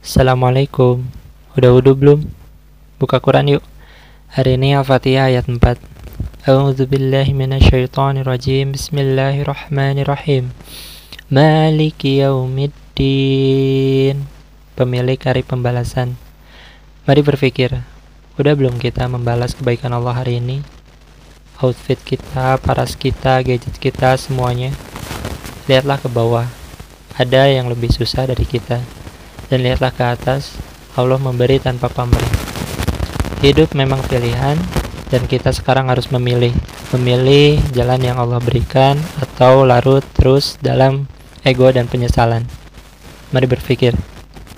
Assalamualaikum. Udah wudhu belum? Buka Quran yuk. Hari ini Al-Fatihah ayat 4. A'udzu billahi. Bismillahirrahmanirrahim. Maliki yaumiddin. Pemilik hari pembalasan. Mari berpikir, udah belum kita membalas kebaikan Allah hari ini? Outfit kita, paras kita, gadget kita, semuanya. Lihatlah ke bawah. Ada yang lebih susah dari kita dan lihatlah ke atas, Allah memberi tanpa pamrih. Hidup memang pilihan, dan kita sekarang harus memilih. Memilih jalan yang Allah berikan, atau larut terus dalam ego dan penyesalan. Mari berpikir.